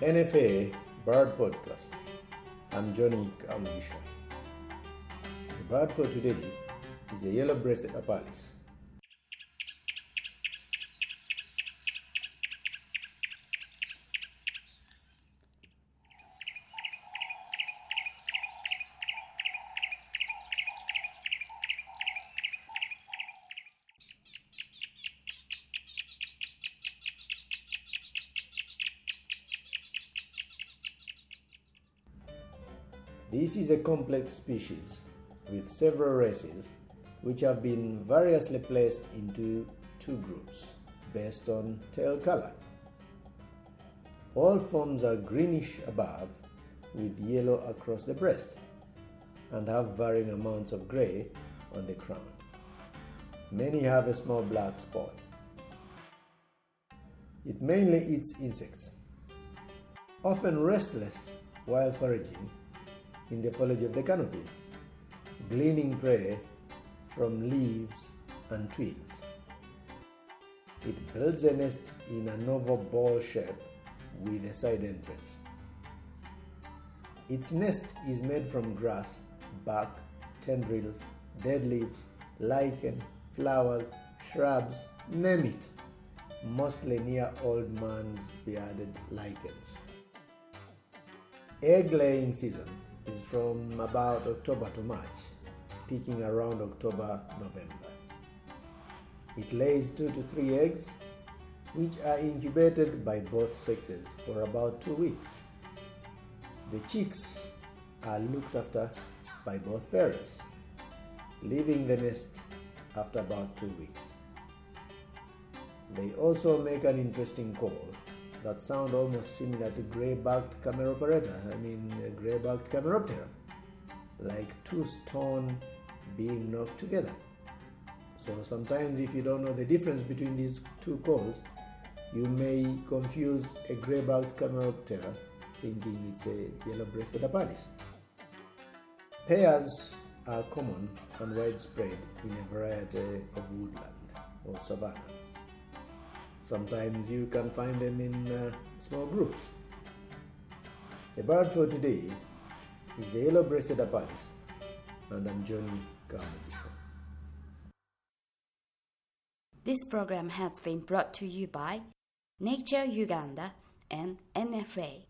NFA Bird Podcast. I'm Johnny Kamugisha. The bird for today is the yellow-breasted apalis. This is a complex species with several races which have been variously placed into two groups based on tail color. All forms are greenish above with yellow across the breast and have varying amounts of gray on the crown. Many have a small black spot. It mainly eats insects. Often restless while foraging, in the foliage of the canopy, gleaning prey from leaves and twigs. It builds a nest in an oval ball shape with a side entrance. Its nest is made from grass, bark, tendrils, dead leaves, lichen, flowers, shrubs, name it, mostly near old man's bearded lichens. Egg laying season from about October to March, peaking around October November. It lays two to three eggs, which are incubated by both sexes for about two weeks. The chicks are looked after by both parents, leaving the nest after about two weeks. They also make an interesting call that sound almost similar to gray-backed Cameropareta, I mean uh, gray-backed Camaroptera, like two stone being knocked together. So sometimes if you don't know the difference between these two calls, you may confuse a gray-backed Camaroptera thinking it's a yellow-breasted apalis. Pairs are common and widespread in a variety of woodland or savanna. Sometimes you can find them in uh, small groups. The bird for today is the yellow-breasted apalis, and I'm Johnny Kamugisha. This program has been brought to you by Nature Uganda and NFA.